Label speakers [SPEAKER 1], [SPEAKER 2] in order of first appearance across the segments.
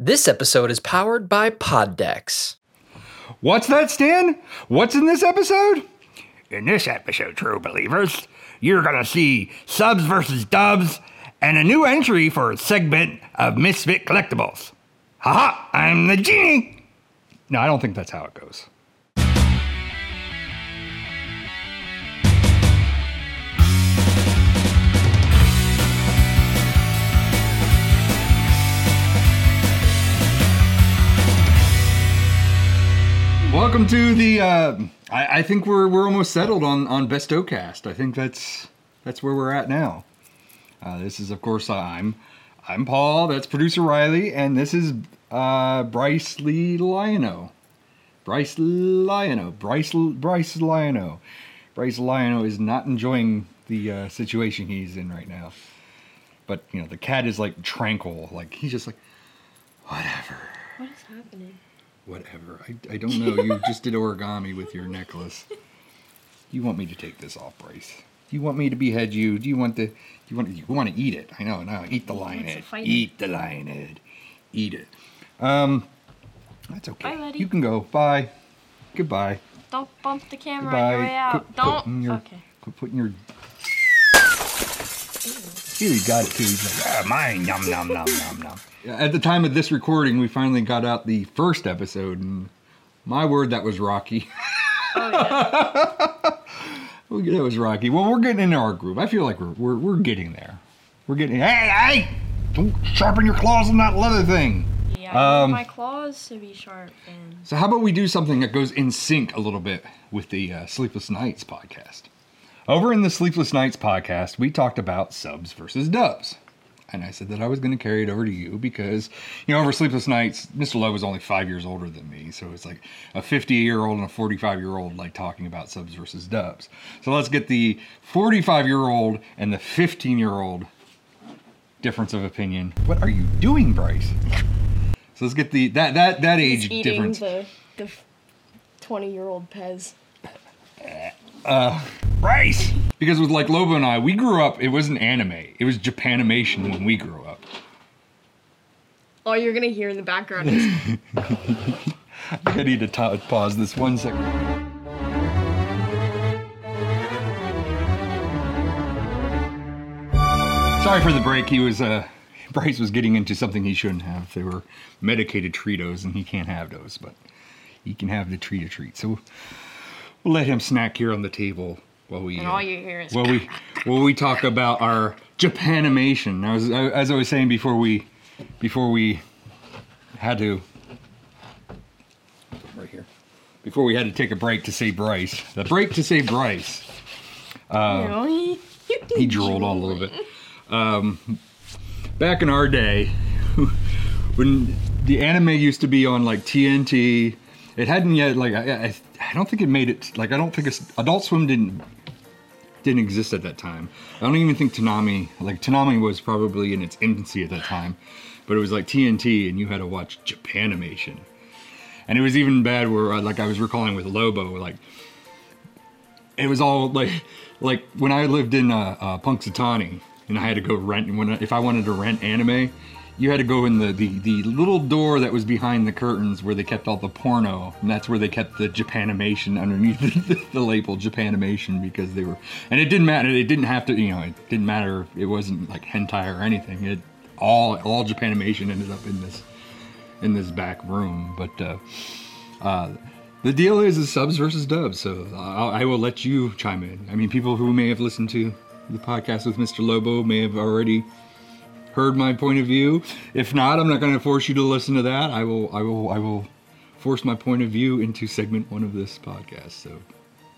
[SPEAKER 1] This episode is powered by Poddex.
[SPEAKER 2] What's that, Stan? What's in this episode? In this episode, true believers, you're going to see subs versus dubs and a new entry for a segment of Misfit Collectibles. Haha, I'm the genie. No, I don't think that's how it goes. Welcome to the. Uh, I, I, think we're we're almost settled on on best OCast. I think that's that's where we're at now. Uh, this is of course uh, I'm I'm Paul. That's producer Riley, and this is uh, Bryce Lee Liono. Bryce Liono. Bryce Bryce Liono. Bryce Liono is not enjoying the uh, situation he's in right now. But you know the cat is like tranquil. Like he's just like whatever.
[SPEAKER 3] What is happening?
[SPEAKER 2] whatever. I, I don't know. You just did origami with your necklace. You want me to take this off, Bryce? Do you want me to behead you? Do you want the? You want you want to eat it? I know. No, eat the lion head. Eat the lion head. Eat it. Um, that's okay. Bye, you can go. Bye. Goodbye.
[SPEAKER 3] Don't bump the camera on your way out. Quit Don't.
[SPEAKER 2] your, okay. Quit putting your. Ew. Huey got it too. He's like, ah, mine, yum, nom, nom, nom, nom. At the time of this recording, we finally got out the first episode, and my word, that was rocky. Oh, yeah. that was rocky. Well, we're getting into our groove. I feel like we're, we're, we're getting there. We're getting, hey, hey, don't sharpen your claws on that leather thing.
[SPEAKER 3] Yeah, um, my claws to be sharp. And...
[SPEAKER 2] So, how about we do something that goes in sync a little bit with the uh, Sleepless Nights podcast? Over in the Sleepless Nights podcast, we talked about subs versus dubs. And I said that I was going to carry it over to you because, you know, over Sleepless Nights, Mr. Love was only five years older than me. So it's like a 50 year old and a 45 year old, like talking about subs versus dubs. So let's get the 45 year old and the 15 year old difference of opinion. What are you doing, Bryce? So let's get the that that that age difference. The, the
[SPEAKER 3] 20 year old Pez.
[SPEAKER 2] Uh, right. Because with like Lobo and I, we grew up. It wasn't anime. It was Japanimation when we grew up.
[SPEAKER 3] All you're gonna hear in the background is.
[SPEAKER 2] I need to t- pause this one second. Sorry for the break. He was uh, Bryce was getting into something he shouldn't have. They were medicated Tritos, and he can't have those, but he can have the treat to treat. So let him snack here on the table while we.
[SPEAKER 3] And all you hear is.
[SPEAKER 2] While we, while we talk about our Japanimation. I was, I, as I was saying before we, before we had to. Right here. Before we had to take a break to save Bryce. The break to save Bryce. Uh, he drooled on a little bit. Um, back in our day, when the anime used to be on like TNT, it hadn't yet like I, I I don't think it made it. Like I don't think it's Adult Swim didn't didn't exist at that time. I don't even think Toonami. Like Toonami was probably in its infancy at that time, but it was like TNT, and you had to watch Japanimation, and it was even bad. Where uh, like I was recalling with Lobo, like it was all like like when I lived in uh, uh, Punxsutawney, and I had to go rent when I, if I wanted to rent anime, you had to go in the, the, the little door that was behind the curtains where they kept all the porno, and that's where they kept the Japanimation underneath the, the, the label Japanimation because they were, and it didn't matter. They didn't have to, you know, it didn't matter. It wasn't like hentai or anything. It all all Japanimation ended up in this in this back room. But uh, uh, the deal is, is subs versus dubs. So I'll, I will let you chime in. I mean, people who may have listened to the podcast with Mr. Lobo may have already heard my point of view. If not, I'm not going to force you to listen to that. I will, I will, I will force my point of view into segment one of this podcast. So,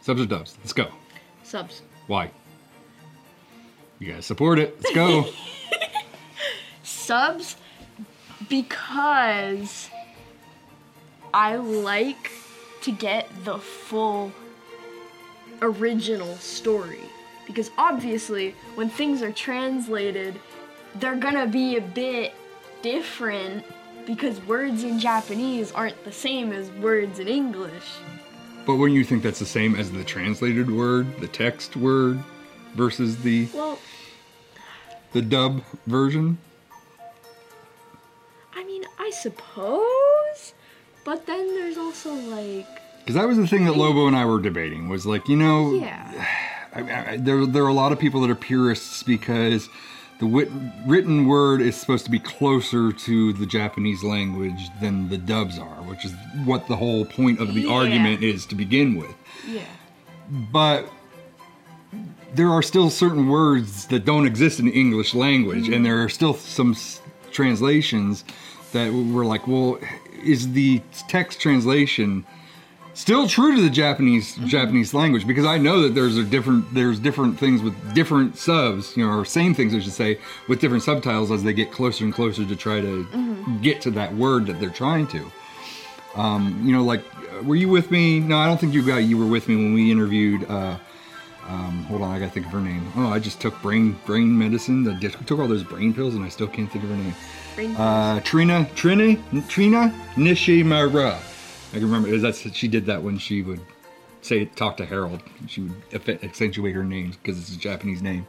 [SPEAKER 2] subs or dubs? Let's go.
[SPEAKER 3] Subs.
[SPEAKER 2] Why? You guys support it. Let's go.
[SPEAKER 3] subs because I like to get the full original story. Because obviously, when things are translated they're gonna be a bit different because words in Japanese aren't the same as words in English.
[SPEAKER 2] But wouldn't you think that's the same as the translated word, the text word, versus the well, the dub version?
[SPEAKER 3] I mean, I suppose, but then there's also like
[SPEAKER 2] because that was the thing that Lobo and I were debating was like you know yeah. I, I, there, there are a lot of people that are purists because the wit- written word is supposed to be closer to the Japanese language than the dubs are, which is what the whole point of the yeah. argument is to begin with. Yeah. But there are still certain words that don't exist in the English language, mm-hmm. and there are still some s- translations that were like, well, is the text translation still true to the Japanese mm-hmm. Japanese language because I know that there's a different there's different things with different subs, you know, or same things I should say with different subtitles as they get closer and closer to try to mm-hmm. get to that word that they're trying to. Um, you know, like were you with me? No, I don't think you got you were with me when we interviewed. Uh, um, hold on, I gotta think of her name. Oh, I just took brain brain medicine. I took all those brain pills, and I still can't think of her name. Uh, Trina Trina Trina Nishimura. I can remember that she did that when she would say talk to Harold. She would accentuate her name because it's a Japanese name.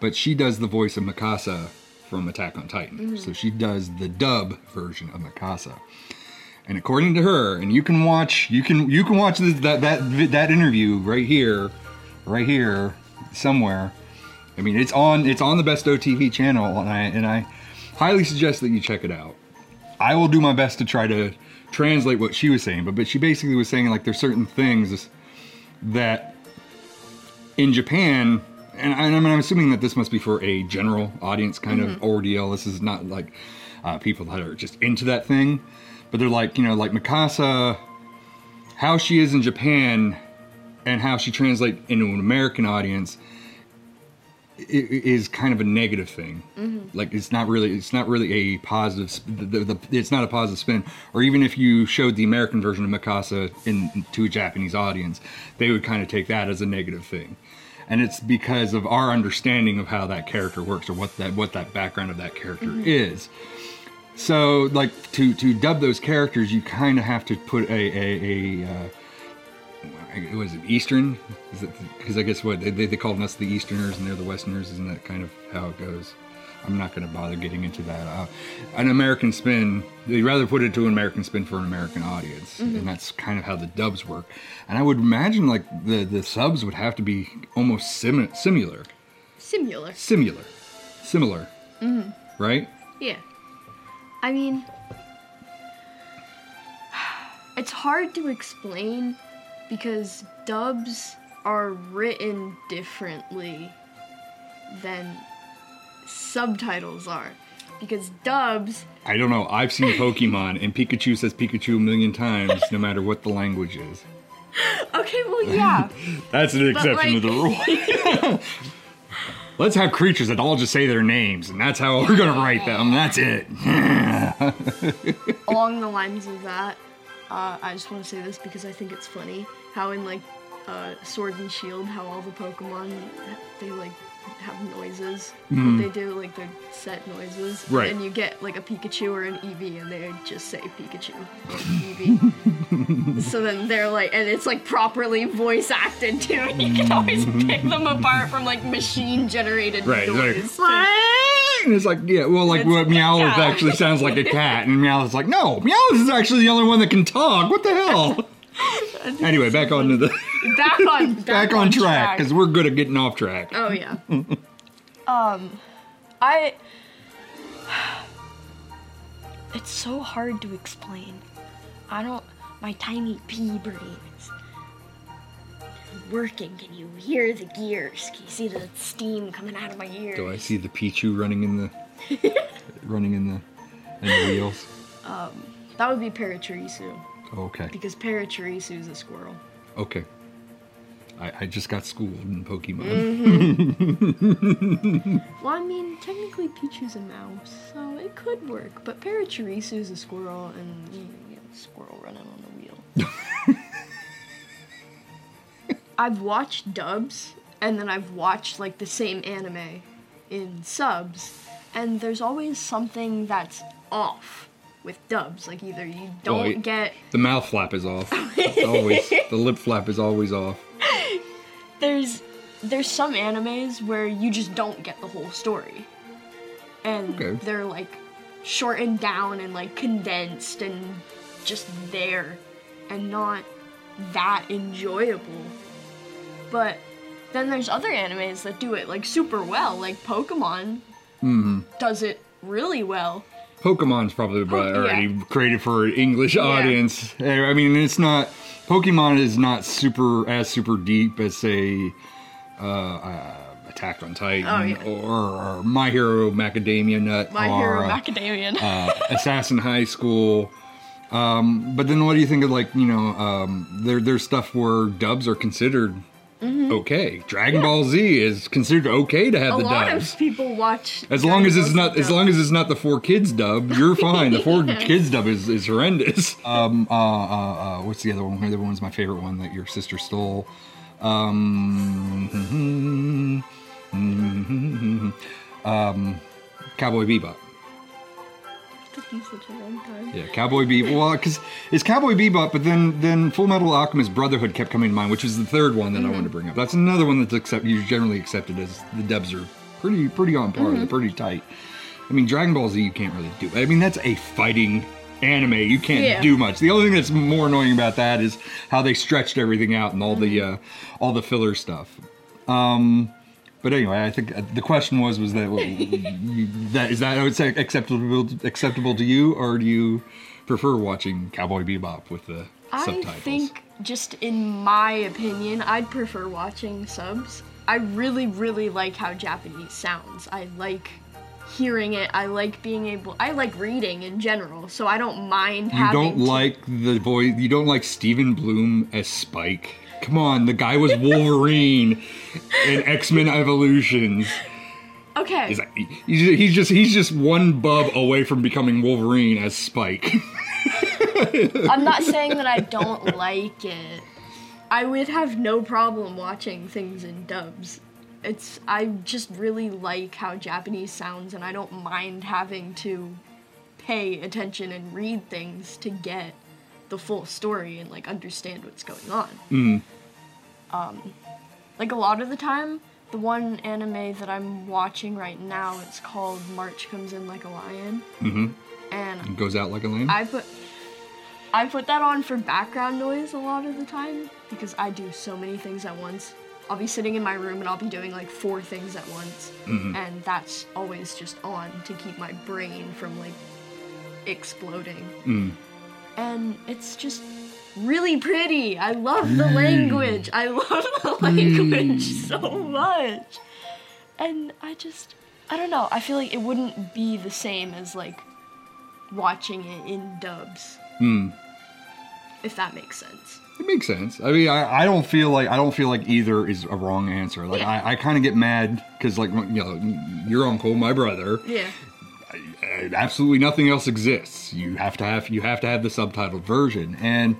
[SPEAKER 2] But she does the voice of Mikasa from Attack on Titan. Mm-hmm. So she does the dub version of Mikasa. And according to her, and you can watch you can you can watch this, that that that interview right here, right here somewhere. I mean, it's on it's on the Best OTV channel, and I and I highly suggest that you check it out. I will do my best to try to translate what she was saying, but but she basically was saying like there's certain things that in Japan, and, I, am assuming that this must be for a general audience kind mm-hmm. of ordeal. This is not like uh, people that are just into that thing, but they're like you know like Mikasa, how she is in Japan, and how she translates into an American audience is kind of a negative thing. Mm-hmm. Like it's not really it's not really a positive. The, the, the, it's not a positive spin. Or even if you showed the American version of Mikasa in to a Japanese audience, they would kind of take that as a negative thing. And it's because of our understanding of how that character works or what that what that background of that character mm-hmm. is. So like to to dub those characters, you kind of have to put a a, a uh, it was Eastern? Because I guess what they, they, they called us the Easterners and they're the Westerners. Isn't that kind of how it goes? I'm not going to bother getting into that. Uh, an American spin, they'd rather put it to an American spin for an American audience, mm-hmm. and that's kind of how the dubs work. And I would imagine like the the subs would have to be almost sim- similar.
[SPEAKER 3] Similar. Similar.
[SPEAKER 2] Similar. Mm-hmm. Right.
[SPEAKER 3] Yeah. I mean, it's hard to explain because dubs are written differently than subtitles are. Because dubs.
[SPEAKER 2] I don't know. I've seen Pokemon, and Pikachu says Pikachu a million times, no matter what the language is.
[SPEAKER 3] Okay, well, yeah.
[SPEAKER 2] That's an exception like... to the rule. Let's have creatures that all just say their names, and that's how we're gonna write them. That's it.
[SPEAKER 3] Along the lines of that, uh, I just want to say this because I think it's funny how in like uh, Sword and Shield, how all the Pokemon they like have noises. Mm. They do like their set noises. Right. And you get like a Pikachu or an Eevee and they just say Pikachu Eevee. so then they're like and it's like properly voice acted too. You can mm-hmm. always pick them apart from like machine generated right. noises.
[SPEAKER 2] and it's like, yeah, well, like, well, Meowth yeah. actually sounds like a cat, and Meowth is like, no, Meowth is actually the only one that can talk. What the hell? anyway, back onto the back on back, back on, on track because we're good at getting off track. Oh yeah.
[SPEAKER 3] um, I. It's so hard to explain. I don't. My tiny pea brain is working. Can you hear the gears? Can you see the steam coming out of my ears?
[SPEAKER 2] Do I see the Pichu running in the running in the, in the wheels? Um,
[SPEAKER 3] that would be Pachirisu.
[SPEAKER 2] Okay.
[SPEAKER 3] Because Pachirisu is a squirrel.
[SPEAKER 2] Okay. I, I just got schooled in Pokemon.
[SPEAKER 3] Mm-hmm. well, I mean, technically is a mouse, so it could work. But Pachirisu is a squirrel, and you know, squirrel running on the wheel. I've watched dubs, and then I've watched like the same anime in subs, and there's always something that's off with dubs. Like either you don't well, get
[SPEAKER 2] the mouth flap is off. always the lip flap is always off.
[SPEAKER 3] There's there's some animes where you just don't get the whole story. And okay. they're like shortened down and like condensed and just there and not that enjoyable. But then there's other animes that do it like super well, like Pokemon mm-hmm. does it really well.
[SPEAKER 2] Pokemon's probably already yeah. created for an English yeah. audience. Eh, I mean, it's not Pokemon is not super as super deep as say uh, uh, Attack on Titan oh, yeah. or, or, My Hero Macadamia Nut,
[SPEAKER 3] My or, Hero uh, Macadamia,
[SPEAKER 2] uh, Assassin High School. Um, but then, what do you think of like you know um, there there's stuff where dubs are considered Mm-hmm. Okay, Dragon yeah. Ball Z is considered okay to have a the dub. A lot of
[SPEAKER 3] people watch.
[SPEAKER 2] As Dragon long as Ball it's not, as long as it's not the 4Kids dub, you're fine. The 4Kids dub is, is horrendous. Um, uh, uh, uh, what's the other one? The other one's my favorite one that your sister stole. Um, mm-hmm. mm-hmm, mm-hmm, um, Cowboy Bebop took you such a long time. Yeah, Cowboy Bebop. Well, because it's Cowboy Bebop, but then then Full Metal Alchemist Brotherhood kept coming to mind, which is the third one that mm-hmm. I wanted to bring up. That's another one that's accept, generally accepted as the dubs are pretty pretty on par, mm-hmm. they're pretty tight. I mean, Dragon Ball Z you can't really do. I mean, that's a fighting anime. You can't yeah. do much. The only thing that's more annoying about that is how they stretched everything out and all mm-hmm. the uh, all the filler stuff. Um, but anyway, I think uh, the question was was that that is that acceptable acceptable to you, or do you prefer watching Cowboy Bebop with the I subtitles?
[SPEAKER 3] I
[SPEAKER 2] think,
[SPEAKER 3] just in my opinion, I'd prefer watching subs. I really, really like how Japanese sounds. I like hearing it. I like being able. I like reading in general, so I don't mind.
[SPEAKER 2] You don't to, like the voice. You don't like Stephen Blum as Spike. Come on, the guy was Wolverine in X Men Evolutions.
[SPEAKER 3] Okay. He's,
[SPEAKER 2] like, he's just he's just one bub away from becoming Wolverine as Spike.
[SPEAKER 3] I'm not saying that I don't like it. I would have no problem watching things in dubs. It's I just really like how Japanese sounds and I don't mind having to pay attention and read things to get the full story and like understand what's going on. Mm. Um, like a lot of the time, the one anime that I'm watching right now, it's called March Comes In Like a Lion. Mm-hmm.
[SPEAKER 2] And it goes out like a lion.
[SPEAKER 3] I put I put that on for background noise a lot of the time because I do so many things at once. I'll be sitting in my room and I'll be doing like four things at once, mm-hmm. and that's always just on to keep my brain from like exploding. Mm and it's just really pretty. I love the mm. language. I love the hmm. language mm. so much. And I just I don't know. I feel like it wouldn't be the same as like watching it in dubs. Hmm. If that makes sense.
[SPEAKER 2] It makes sense. I mean, I, I don't feel like I don't feel like either is a wrong answer. Like yeah. I, I kind of get mad because like you know your uncle, my brother. Yeah absolutely nothing else exists. You have to have you have to have the subtitled version. And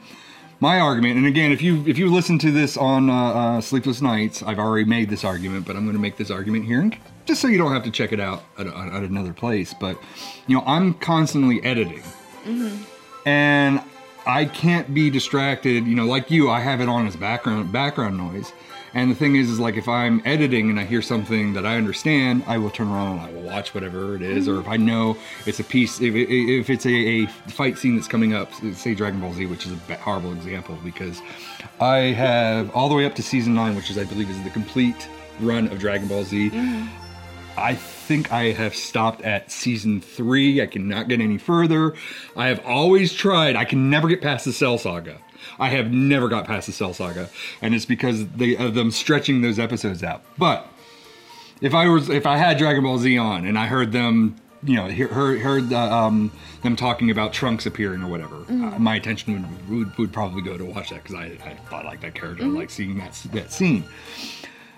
[SPEAKER 2] my argument, and again, if you if you listen to this on uh, uh, Sleepless Nights, I've already made this argument, but I'm going to make this argument here, just so you don't have to check it out at, at another place. But you know, I'm constantly editing, mm-hmm. and I can't be distracted. You know, like you, I have it on as background background noise. And the thing is, is like if I'm editing and I hear something that I understand, I will turn around and I will watch whatever it is. Or if I know it's a piece, if, if it's a, a, fight scene that's coming up, say Dragon Ball Z, which is a horrible example because I have all the way up to season nine, which is I believe is the complete run of Dragon Ball Z. Mm-hmm. I think I have stopped at season three. I cannot get any further. I have always tried. I can never get past the Cell Saga. I have never got past the Cell Saga, and it's because they, of them stretching those episodes out. But if I was if I had Dragon Ball Z on and I heard them, you know, hear, heard heard uh, um, them talking about Trunks appearing or whatever, uh, mm-hmm. uh, my attention would, would, would probably go to watch that because I, I thought like that character, mm-hmm. like seeing that that scene.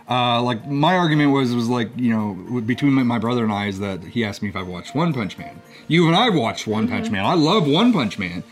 [SPEAKER 2] Uh, like my argument was was like you know between my, brother and I is that he asked me if I've watched One Punch Man. You and I watched One mm-hmm. Punch Man. I love One Punch Man,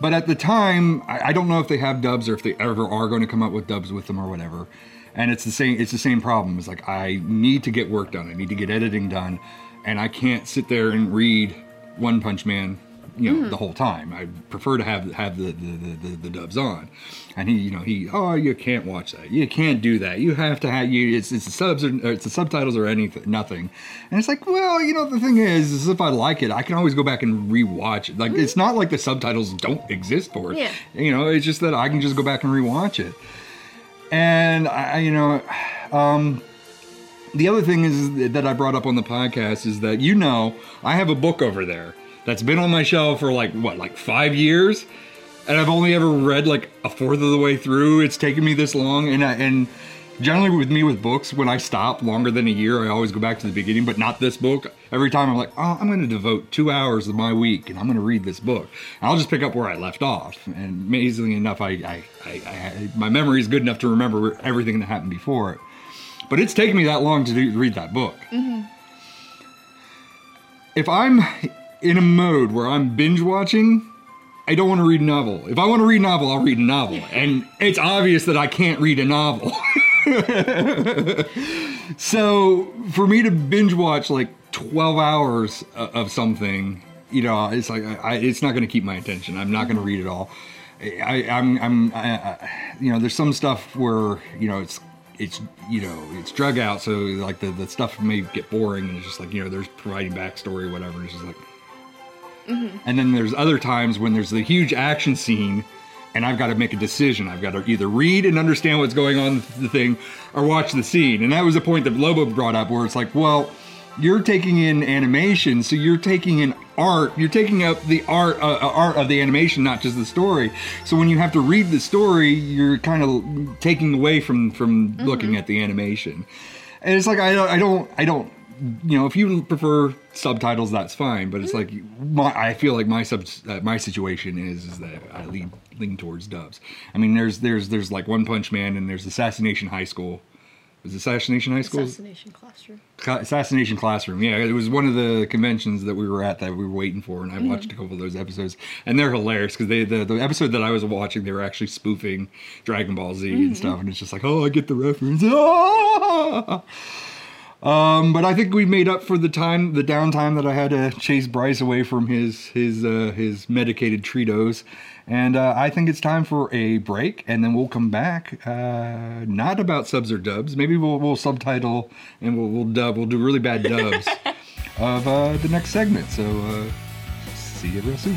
[SPEAKER 2] but at the time, I, I don't know if they have dubs or if they ever are going to come up with dubs with them or whatever. And it's the same. It's the same problem. It's like I need to get work done. I need to get editing done, and I can't sit there and read One Punch Man you know mm. the whole time. I prefer to have have the the, the the, dubs on, and he you know he oh you can't watch that, you can't do that, you have to have you it's, it's the subs or, or, it's the subtitles or anything nothing, and it's like well you know the thing is, is if I like it I can always go back and rewatch it. Like mm. it's mm-hmm. not like the subtitles don't exist for it. Yeah. You know it's just that I can just go back and rewatch it, and I you know. Um, the other thing is that I brought up on the podcast is that you know I have a book over there that's been on my shelf for like what, like five years, and I've only ever read like a fourth of the way through. It's taken me this long, and I, and generally with me with books, when I stop longer than a year, I always go back to the beginning, but not this book. Every time I'm like, oh, I'm going to devote two hours of my week, and I'm going to read this book. And I'll just pick up where I left off. And amazingly enough, I, I, I, I my memory is good enough to remember everything that happened before it. But it's taken me that long to do, read that book. Mm-hmm. If I'm in a mode where I'm binge watching, I don't want to read a novel. If I want to read a novel, I'll read a novel. And it's obvious that I can't read a novel. so for me to binge watch like 12 hours of something, you know, it's like, I, it's not going to keep my attention. I'm not going to read it all. I, am I'm, I'm I, you know, there's some stuff where, you know, it's, it's you know it's drug out so like the, the stuff may get boring and it's just like you know there's providing backstory or whatever it's just like Mm-hmm. And then there's other times when there's the huge action scene and I've got to make a decision. I've got to either read and understand what's going on the thing or watch the scene. And that was a point that Lobo brought up where it's like, well, you're taking in animation, so you're taking in art. You're taking up the art uh, uh art of the animation, not just the story. So when you have to read the story, you're kind of taking away from from mm-hmm. looking at the animation. And it's like I don't I don't I don't you know, if you prefer subtitles, that's fine. But it's like my, I feel like my sub, uh, my situation is is that I lean lean towards dubs. I mean, there's there's there's like One Punch Man, and there's Assassination High School. was Assassination High School?
[SPEAKER 3] Assassination Classroom.
[SPEAKER 2] Assassination Classroom. Yeah, it was one of the conventions that we were at that we were waiting for, and I mm. watched a couple of those episodes, and they're hilarious because they the, the episode that I was watching, they were actually spoofing Dragon Ball Z mm. and mm-hmm. stuff, and it's just like, oh, I get the reference. Ah! Um, but I think we made up for the time, the downtime that I had to chase Bryce away from his his uh, his medicated treatos, and uh, I think it's time for a break, and then we'll come back. Uh, not about subs or dubs. Maybe we'll, we'll subtitle and we'll, we'll dub. We'll do really bad dubs of uh, the next segment. So uh, see you real soon.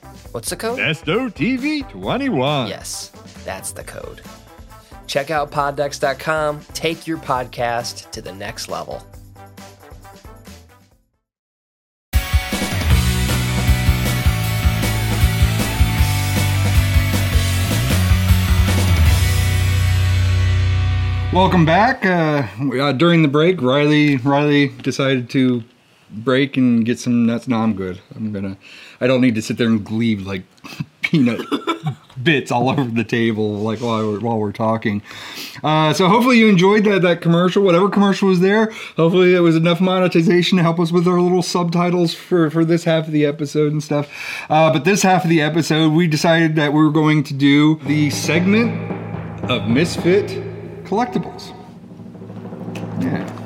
[SPEAKER 1] What's the code?
[SPEAKER 2] SOTV21.
[SPEAKER 1] Yes, that's the code. Check out poddex.com. Take your podcast to the next level.
[SPEAKER 2] Welcome back. Uh, uh during the break, Riley Riley decided to break and get some nuts. No, I'm good. I'm gonna. I don't need to sit there and leave like peanut bits all over the table like while we're, while we're talking. Uh, so hopefully you enjoyed that that commercial, whatever commercial was there. Hopefully it was enough monetization to help us with our little subtitles for for this half of the episode and stuff. Uh, but this half of the episode, we decided that we were going to do the segment of misfit collectibles. Yeah.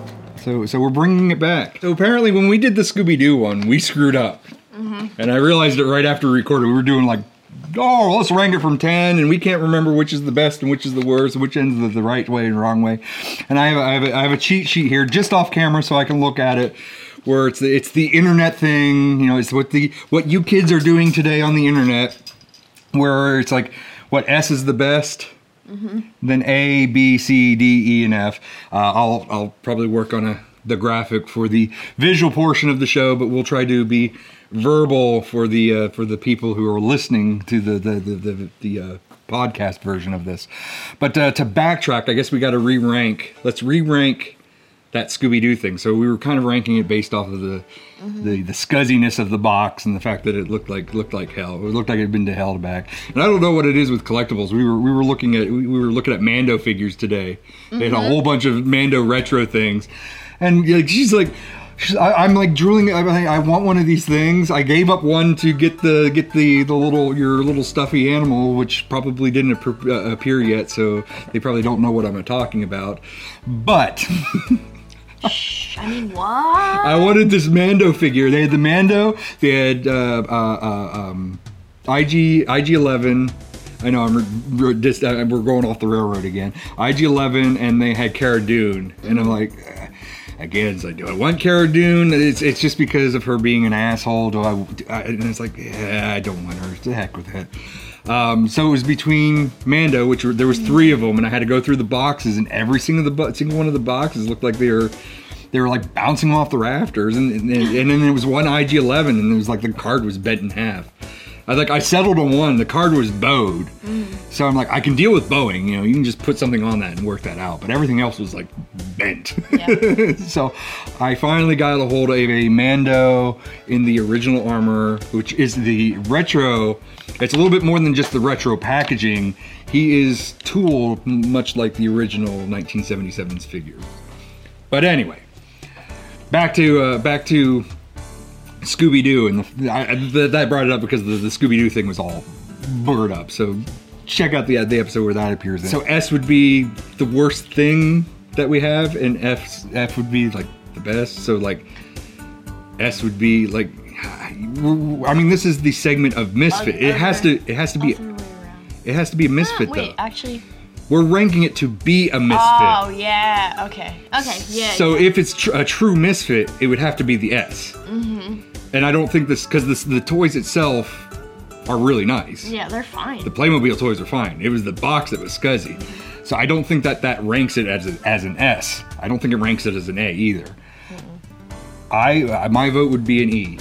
[SPEAKER 2] So so we're bringing it back. So apparently, when we did the Scooby Doo one, we screwed up, mm-hmm. and I realized it right after we recorded. We were doing like, oh, let's rank it from ten, and we can't remember which is the best and which is the worst, and which ends the, the right way and wrong way. And I have, I have a, I have a cheat sheet here just off camera so I can look at it where it's the, it's the internet thing. You know, it's what the what you kids are doing today on the internet, where it's like what S is the best, Mm-hmm. Then A, B, C, D, E, and F. will uh, I'll probably work on a, the graphic for the visual portion of the show, but we'll try to be verbal for the uh, for the people who are listening to the the the, the, the uh, podcast version of this. But uh, to backtrack, I guess we got to re rank. Let's re rank that Scooby Doo thing. So we were kind of ranking it based off of the mm-hmm. the, the scuzziness of the box and the fact that it looked like looked like hell. It looked like it had been to hell to back. And I don't know what it is with collectibles. We were we were looking at we were looking at Mando figures today. Mm-hmm. They had a mm-hmm. whole bunch of Mando retro things, and like she's like. I, am like drooling. I, I want one of these things. I gave up one to get the get the the little your little stuffy animal, which probably didn't appear uh, yet, so they probably don't know what I'm talking about. But
[SPEAKER 3] I mean, what? I
[SPEAKER 2] wanted this Mando figure. They had the Mando. They had uh, uh, uh, um, IG IG Eleven. I know I'm re- re- just, uh, we're going off the railroad again. IG Eleven, and they had Cara Dune, and I'm like. Uh, again, it's like, do I want Cara Dune? It's, it's just because of her being an asshole. Do I? I and it's like, yeah, I don't want her. To heck with that. Um, so it was between Mando, which were, there was three of them, and I had to go through the boxes, and every single the single one of the boxes looked like they were they were like bouncing off the rafters, and and, and then there was one IG11, and it was like the card was bent in half. I like, I settled on one. The card was bowed. So I'm like, I can deal with bowing. You know, you can just put something on that and work that out. But everything else was like bent. Yeah. so I finally got a hold of a Mando in the original armor, which is the retro. It's a little bit more than just the retro packaging. He is tool much like the original 1977's figure. But anyway, back to uh, back to Scooby Doo, and the, I, the, I brought it up because the, the Scooby Doo thing was all blurred up. So check out the the episode where that appears in. So S would be the worst thing that we have, and F F would be like the best. So like S would be like. I mean, this is the segment of misfit. Okay. It has to. It has to be. It has to be a misfit. Ah,
[SPEAKER 3] wait,
[SPEAKER 2] though. actually. We're ranking it to be a misfit. Oh
[SPEAKER 3] yeah. Okay. Okay. Yeah.
[SPEAKER 2] So yeah. if it's tr- a true misfit, it would have to be the S. Mm-hmm. And I don't think this because the toys itself are really nice.
[SPEAKER 3] Yeah, they're fine.
[SPEAKER 2] The Playmobil toys are fine. It was the box that was scuzzy. So I don't think that that ranks it as, a, as an S. I don't think it ranks it as an A either. Mm-mm. I uh, my vote would be an
[SPEAKER 3] E.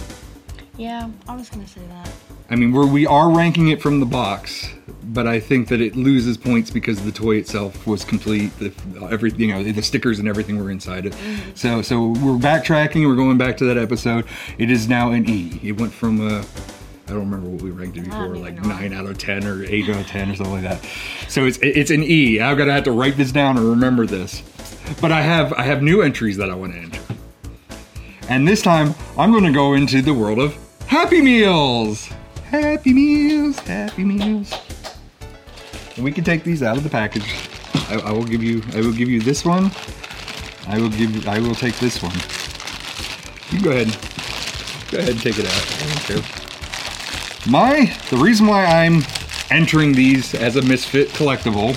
[SPEAKER 3] Yeah, I was gonna say that. I
[SPEAKER 2] mean, we're, we are ranking it from the box, but I think that it loses points because the toy itself was complete. The, everything, you know, the stickers and everything were inside it. So, so we're backtracking. We're going back to that episode. It is now an E. It went from a. Uh, I don't remember what we ranked it before, like know. nine out of ten or eight out of ten or something like that. So it's it's an ei I've got gonna have to write this down and remember this. But I have I have new entries that I want to enter, and this time I'm gonna go into the world of Happy Meals. Happy Meals. Happy Meals. And we can take these out of the package. I, I will give you. I will give you this one. I will give. I will take this one. You go ahead. Go ahead and take it out. My. The reason why I'm entering these as a misfit collectible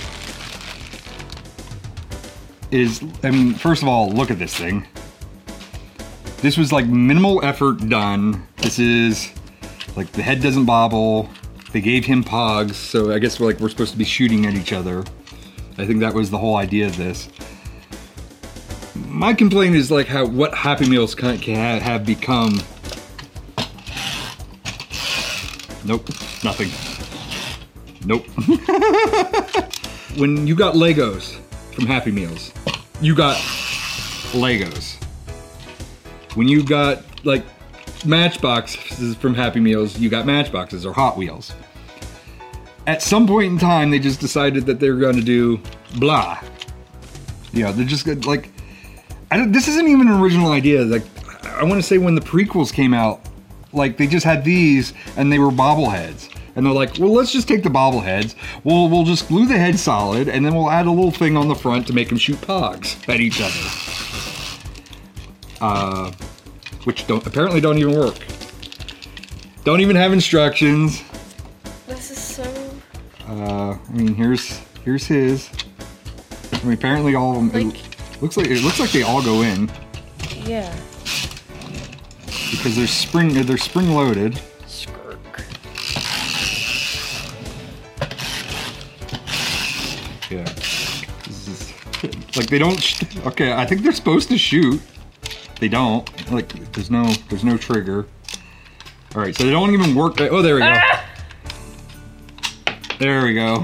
[SPEAKER 2] is. I mean, first of all, look at this thing. This was like minimal effort done. This is like the head doesn't bobble. They gave him pogs, so I guess we're like we're supposed to be shooting at each other. I think that was the whole idea of this. My complaint is like how what Happy Meals can, can have become. Nope, nothing. Nope. when you got Legos from Happy Meals, you got Legos. When you got like matchboxes from Happy Meals, you got matchboxes or Hot Wheels. At some point in time, they just decided that they're going to do blah. You know, they're just good, like, I don't, this isn't even an original idea. Like, I want to say when the prequels came out, like they just had these and they were bobbleheads. And they're like, well, let's just take the bobbleheads. We'll we'll just glue the head solid, and then we'll add a little thing on the front to make them shoot pogs at each other. Uh, which don't apparently don't even work. Don't even have instructions.
[SPEAKER 3] This is so.
[SPEAKER 2] Uh, I mean, here's here's his. I mean, apparently all of them. Like... It looks like it looks like they all go in.
[SPEAKER 3] Yeah.
[SPEAKER 2] Because they're spring they're spring loaded. Skirk. Yeah. like they don't. Okay, I think they're supposed to shoot. They don't. Like, there's no, there's no trigger. All right, so they don't even work. Oh, there we go.
[SPEAKER 3] Ah! There we
[SPEAKER 2] go.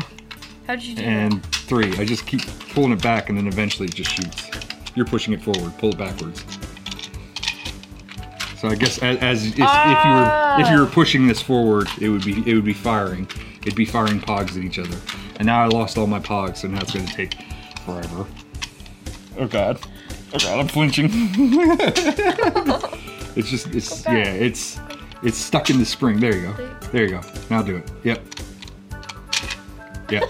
[SPEAKER 2] How'd you do And that? three. I just keep pulling it back and then eventually it just shoots. You're pushing it forward. Pull it backwards. So I guess as, as if, ah! if you were if you were ah! pushing this forward, it would be it would be firing. It'd be firing pogs at each other. And now I lost all my pogs, so now it's gonna take forever. Oh god. God, I'm flinching. it's just, it's yeah, it's it's stuck in the spring. There you go. There you go. Now do it. Yep. Yeah.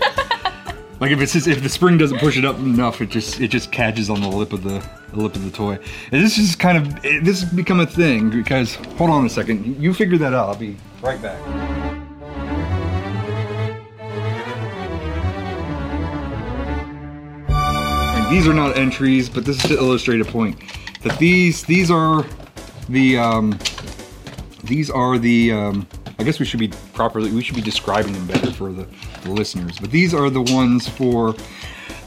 [SPEAKER 2] like if it's just, if the spring doesn't push it up enough, it just it just catches on the lip of the, the lip of the toy. And this is kind of it, eh, this has become a thing because hold on a second. You figure that out. I'll be right back. these are not entries, but this is to illustrate a point. That these, these are the, um, these are the, um, I guess we should be properly, we should be describing them better for the, the listeners. But these are the ones for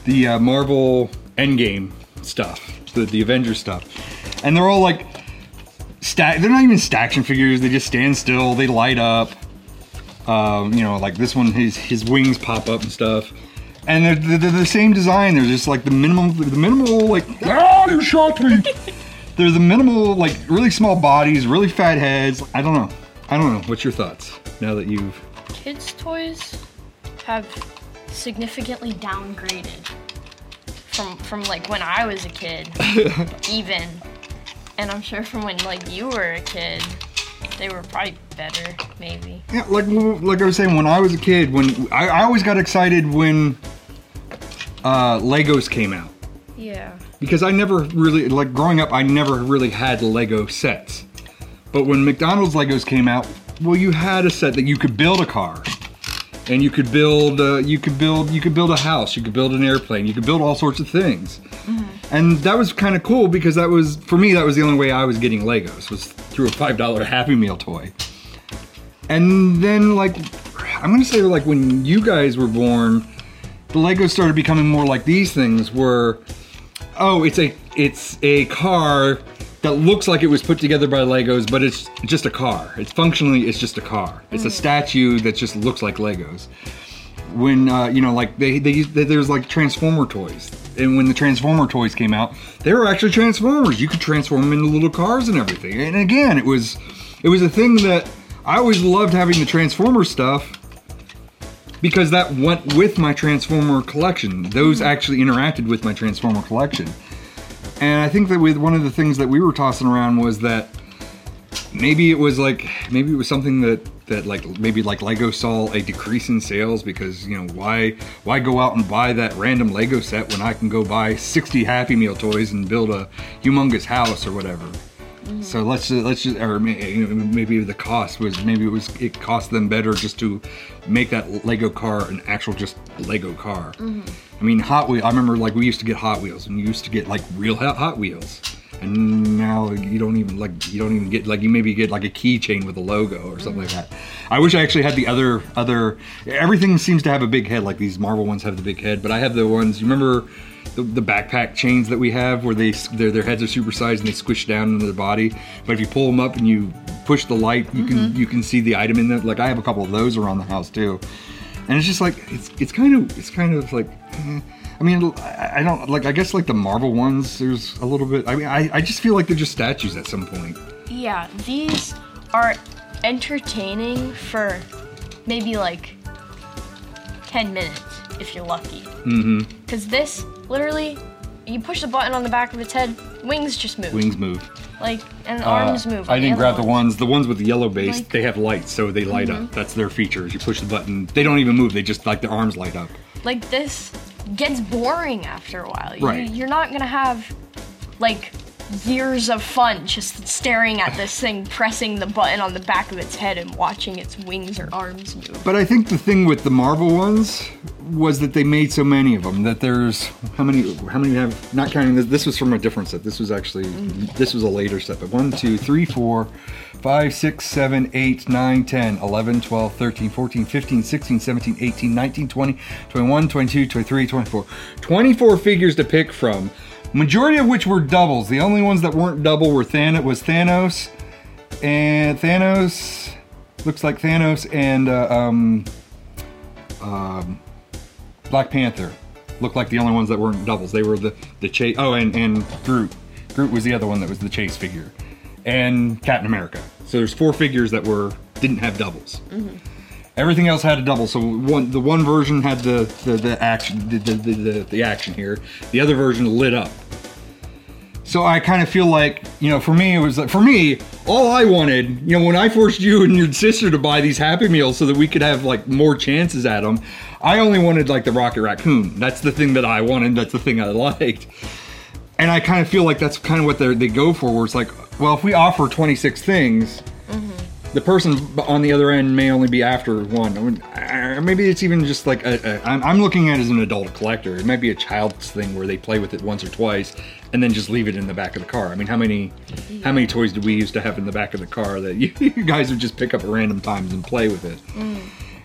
[SPEAKER 2] the uh, Marvel Endgame stuff, the, the Avengers stuff. And they're all like stack, they're not even staction figures, they just stand still, they light up. Um, you know, like this one, his, his wings pop up and stuff and they're, they're, the same design. They're just like the minimal, the minimal like, ah, you shot me. they're the minimal, like really small bodies, really fat heads. I don't know. I don't know. What's your thoughts now that you've?
[SPEAKER 3] Kids' toys have significantly downgraded from from like when I was a kid, even, and I'm sure from when like you were a kid they were probably better, maybe.
[SPEAKER 2] Yeah, like like I was saying, when I was a kid, when I, I always got excited when uh, Legos came out.
[SPEAKER 3] Yeah.
[SPEAKER 2] Because I never really, like growing up, I never really had Lego sets. But when McDonald's Legos came out, well, you had a set that you could build a car. And you could build, uh, you could build, you could build a house, you could build an airplane, you could build all sorts of things. Mm-hmm. And that was kind of cool because that was, for me, that was the only way I was getting Legos was through a five dollar Happy Meal toy. And then, like, I'm gonna say, like, when you guys were born, the Legos started becoming more like these things where, oh, it's a it's a car that looks like it was put together by Legos, but it's just a car. It's functionally it's just a car. It's a mm. statue that just looks like Legos. When uh, you know, like they, they, they there's like Transformer toys, and when the Transformer toys came out, they were actually Transformers. You could transform them into little cars and everything. And again, it was it was a thing that I always loved having the Transformer stuff because that went with my Transformer collection. Those hmm. actually interacted with my Transformer collection. And I think that with one of the things that we were tossing around was that maybe it was like maybe it was something that that like maybe like Lego saw a decrease in sales because you know why why go out and buy that random Lego set when I can go buy 60 Happy Meal toys and build a humongous house or whatever. Mm-hmm. So let's just, let's just, or maybe the cost was maybe it was it cost them better just to make that Lego car an actual just Lego car. Mm-hmm. I mean, Hot Wheels. I remember like we used to get Hot Wheels and you used to get like real Hot Wheels, and now you don't even like you don't even get like you maybe get like a keychain with a logo or something mm-hmm. like that. I wish I actually had the other other. Everything seems to have a big head. Like these Marvel ones have the big head, but I have the ones. You remember? the, the, backpack chains that we have where they their, their heads are supersized and they squish down into their body. But if you pull them up and you push the light, you mm-hmm. can you can see the item in them. Like I have a couple of those around the house too, and it's just like it's it's kind of it's kind of like. Eh. I mean, I don't like. I guess like the Marvel ones, there's a little bit. I mean, I, I just feel like they're just statues at some point.
[SPEAKER 3] Yeah, these are entertaining for maybe like 10 minutes if you're lucky. Mm-hmm. Because this, literally, you push the button on the back of its head, wings just move.
[SPEAKER 2] Wings move.
[SPEAKER 3] Like, and the uh, arms Uh, move.
[SPEAKER 2] I didn't grab the ones. The ones with the yellow base, Like- they have lights, so they light up. Mm-hmm. That's their features. You push the button, they don't even move. They just like their arms light up.
[SPEAKER 3] Like, this gets boring after a while. You, Right. you're not going to have, like, years of fun just staring at this thing, pressing the button on the back of its head and watching its wings or arms move.
[SPEAKER 2] But I think the thing with the Marvel ones was that they made so many of them that there's how many how many have not counting this this was from a different set. This was actually mm-hmm. this was a later set, but 1 2 3 4 5 6 7 8 9 10 11 12 13 14 15 16 17 18 19 20 21 22 23 24 24 figures to pick from majority of which were doubles. The only ones that weren't double were Thanos. Was Thanos and Thanos looks like Thanos and uh, um, um Black Panther looked like the only ones that weren't doubles. They were the the chase. Oh, and and Groot. Groot was the other one that was the chase figure, and Captain America. So there's four figures that were didn't have doubles. Mm-hmm. Everything else had a double, so one the one version had the the, the action the, the, the, the action here. The other version lit up. So I kind of feel like, you know, for me it was like for me, all I wanted, you know, when I forced you and your sister to buy these Happy Meals so that we could have like more chances at them, I only wanted like the Rocket Raccoon. That's the thing that I wanted. That's the thing I liked. And I kind of feel like that's kind of what they go for. Where it's like, well, if we offer 26 things, the person on the other end may only be after one. I mean, uh, maybe it's even just like a, a, I'm, I'm looking at it as an adult collector. It might be a child's thing where they play with it once or twice and then just leave it in the back of the car. I mean, how many how many toys do we used to have in the back of the car that you, you guys would just pick up at random times and play with it? Mm.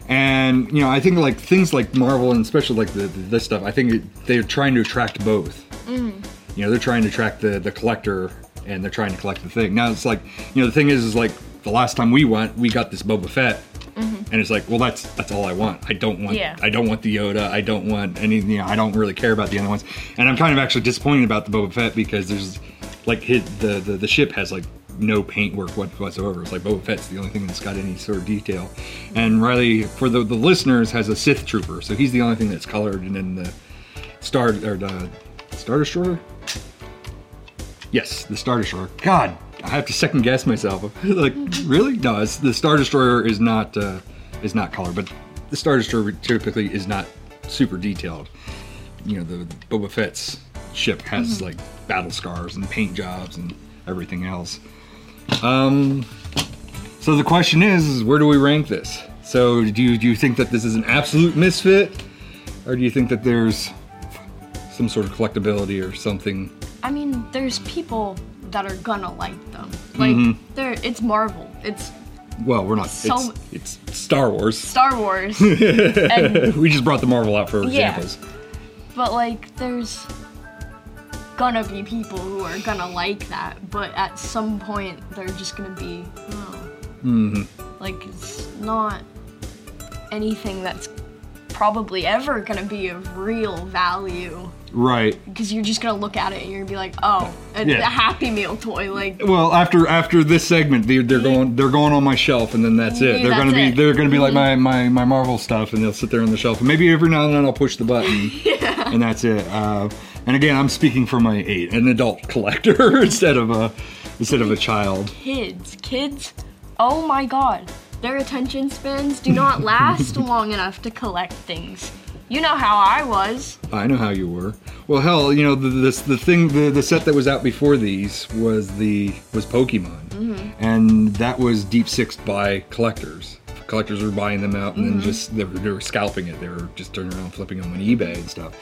[SPEAKER 2] And you know, I think like things like Marvel and especially like the, the this stuff. I think it, they're trying to attract both. Mm. You know, they're trying to attract the the collector and they're trying to collect the thing. Now it's like, you know, the thing is, is like the last time we went, we got this Boba Fett, mm-hmm. and it's like, well, that's that's all I want. I don't want. Yeah. I don't want the Yoda. I don't want any. You know, I don't really care about the other ones. And I'm kind of actually disappointed about the Boba Fett because there's like his, the, the the ship has like no paint work whatsoever. It's like Boba Fett's the only thing that's got any sort of detail. And Riley, for the, the listeners, has a Sith trooper, so he's the only thing that's colored. And then the Star or the Star Destroyer. Yes, the Star Destroyer. God I have to second guess myself. like, really? No, the Star Destroyer is not uh, is not color, but the Star Destroyer typically is not super detailed. You know, the, the Boba Fett's ship has mm-hmm. like battle scars and paint jobs and everything else. Um, so the question is, is where do we rank this? So do you, do you think that this is an absolute misfit, or do you think that there's some sort of collectability or something?
[SPEAKER 3] I mean, there's people that are gonna like them. Like mm-hmm. they're it's Marvel. It's
[SPEAKER 2] well, we're not. So, it's, it's Star Wars.
[SPEAKER 3] Star Wars.
[SPEAKER 2] and, we just brought the Marvel out for yeah, examples.
[SPEAKER 3] But like, there's gonna be people who are gonna like that, but at some point they're just gonna be, oh. Mm-hmm. Like it's not anything that's probably ever gonna be of real value
[SPEAKER 2] Right.
[SPEAKER 3] Because you're just gonna look at it and you're gonna be like, oh, a, yeah. a Happy Meal toy. Like.
[SPEAKER 2] Well, after after this segment, they're, they're going they're going on my shelf, and then that's it. Yeah, they're that's gonna be they're gonna be like mm-hmm. my, my my Marvel stuff, and they'll sit there on the shelf. And maybe every now and then I'll push the button, yeah. and that's it. Uh, and again, I'm speaking for my eight, an adult collector instead of a instead of a child.
[SPEAKER 3] Kids, kids. Oh my God, their attention spans do not last long enough to collect things. You know how I was. I
[SPEAKER 2] know how you were. Well, hell, you know the the thing the, the set that was out before these was the was Pokemon, mm-hmm. and that was Deep Six by collectors. Collectors were buying them out and mm-hmm. then just they were, they were scalping it. They were just turning around, flipping them on eBay and stuff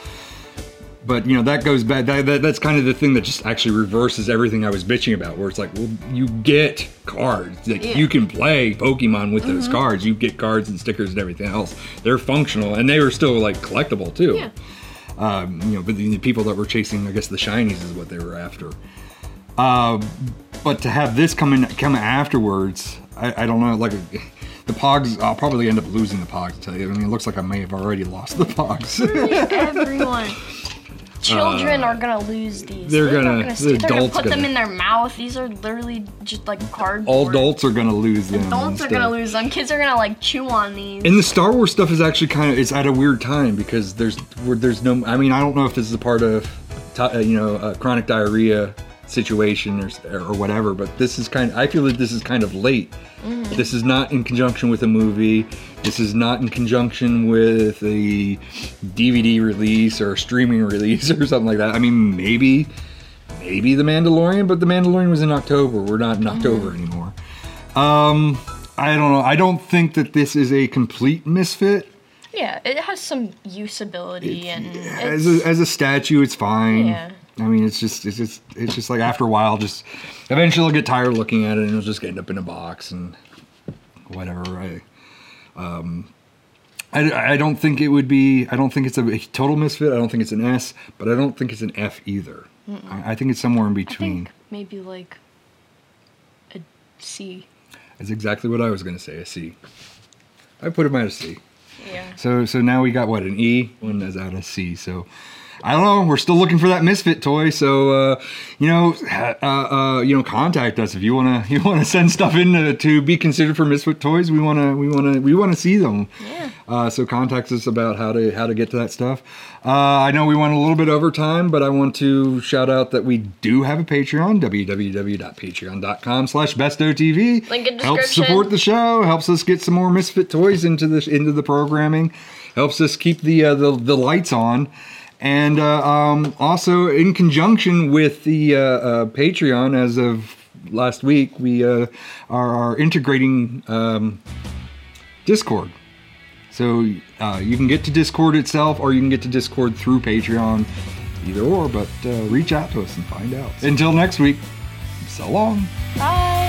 [SPEAKER 2] but you know that goes back that, that, that's kind of the thing that just actually reverses everything i was bitching about where it's like well you get cards like yeah. you can play pokemon with mm-hmm. those cards you get cards and stickers and everything else they're functional and they were still like collectible too yeah. um, you know but the, the, people that were chasing i guess the shinies is what they were after uh, but to have this come in come afterwards i, I don't know like a, the Pogs, I'll probably end up losing the Pogs, I tell you. I mean, it looks like I may have already lost the Pogs. Everyone.
[SPEAKER 3] Children uh, are gonna lose these. They're, they're gonna, gonna, they're gonna put gonna, them in their mouth. These are literally just like cardboard.
[SPEAKER 2] All adults are gonna lose them.
[SPEAKER 3] Adults are gonna lose them. Kids are gonna like chew on these.
[SPEAKER 2] And the Star Wars stuff is actually kind of it's at a weird time because there's there's no. I mean, I don't know if this is a part of uh, you know uh, chronic diarrhea situation or, or whatever but this is kind of, i feel that this is kind of late mm-hmm. this is not in conjunction with a movie this is not in conjunction with a dvd release or streaming release or something like that i mean maybe maybe the mandalorian but the mandalorian was in october we're not in october mm-hmm. anymore um i don't know i don't think that this is a complete misfit
[SPEAKER 3] yeah, it has some usability it, and
[SPEAKER 2] as a, as a statue, it's fine. Yeah. I mean, it's just it's just it's just like after a while, just eventually I'll get tired of looking at it, and it'll just end up in a box and whatever. I, um, I, I don't think it would be. I don't think it's a total misfit. I don't think it's an S, but I don't think it's an F either. I, I, think it's somewhere in between.
[SPEAKER 3] maybe like a
[SPEAKER 2] C. That's exactly what I was going to say. A C. I put him at a C. Yeah. So so now we got what an E, one is out of C. So I don't know. We're still looking for that misfit toy, so uh, you know, uh, uh, uh you know, contact us if you wanna you wanna send stuff in to, to be considered for misfit toys. We wanna we wanna we wanna see them. Yeah. Uh, so contact us about how to how to get to that stuff. Uh, I know we went a little bit over time, but I want to shout out that we do have a Patreon www.patreon.com/bestotv. Link in description. Helps support the show. Helps us get some more misfit toys into the into the programming. Helps us keep the the, the lights on and uh, um, also in conjunction with the uh, uh, Patreon, as of last week, we uh, are, are, integrating um, Discord. So uh, you can get to Discord itself, or you can get to Discord through Patreon, either or. But uh, reach out to us and find out. Until next week, so long. Bye.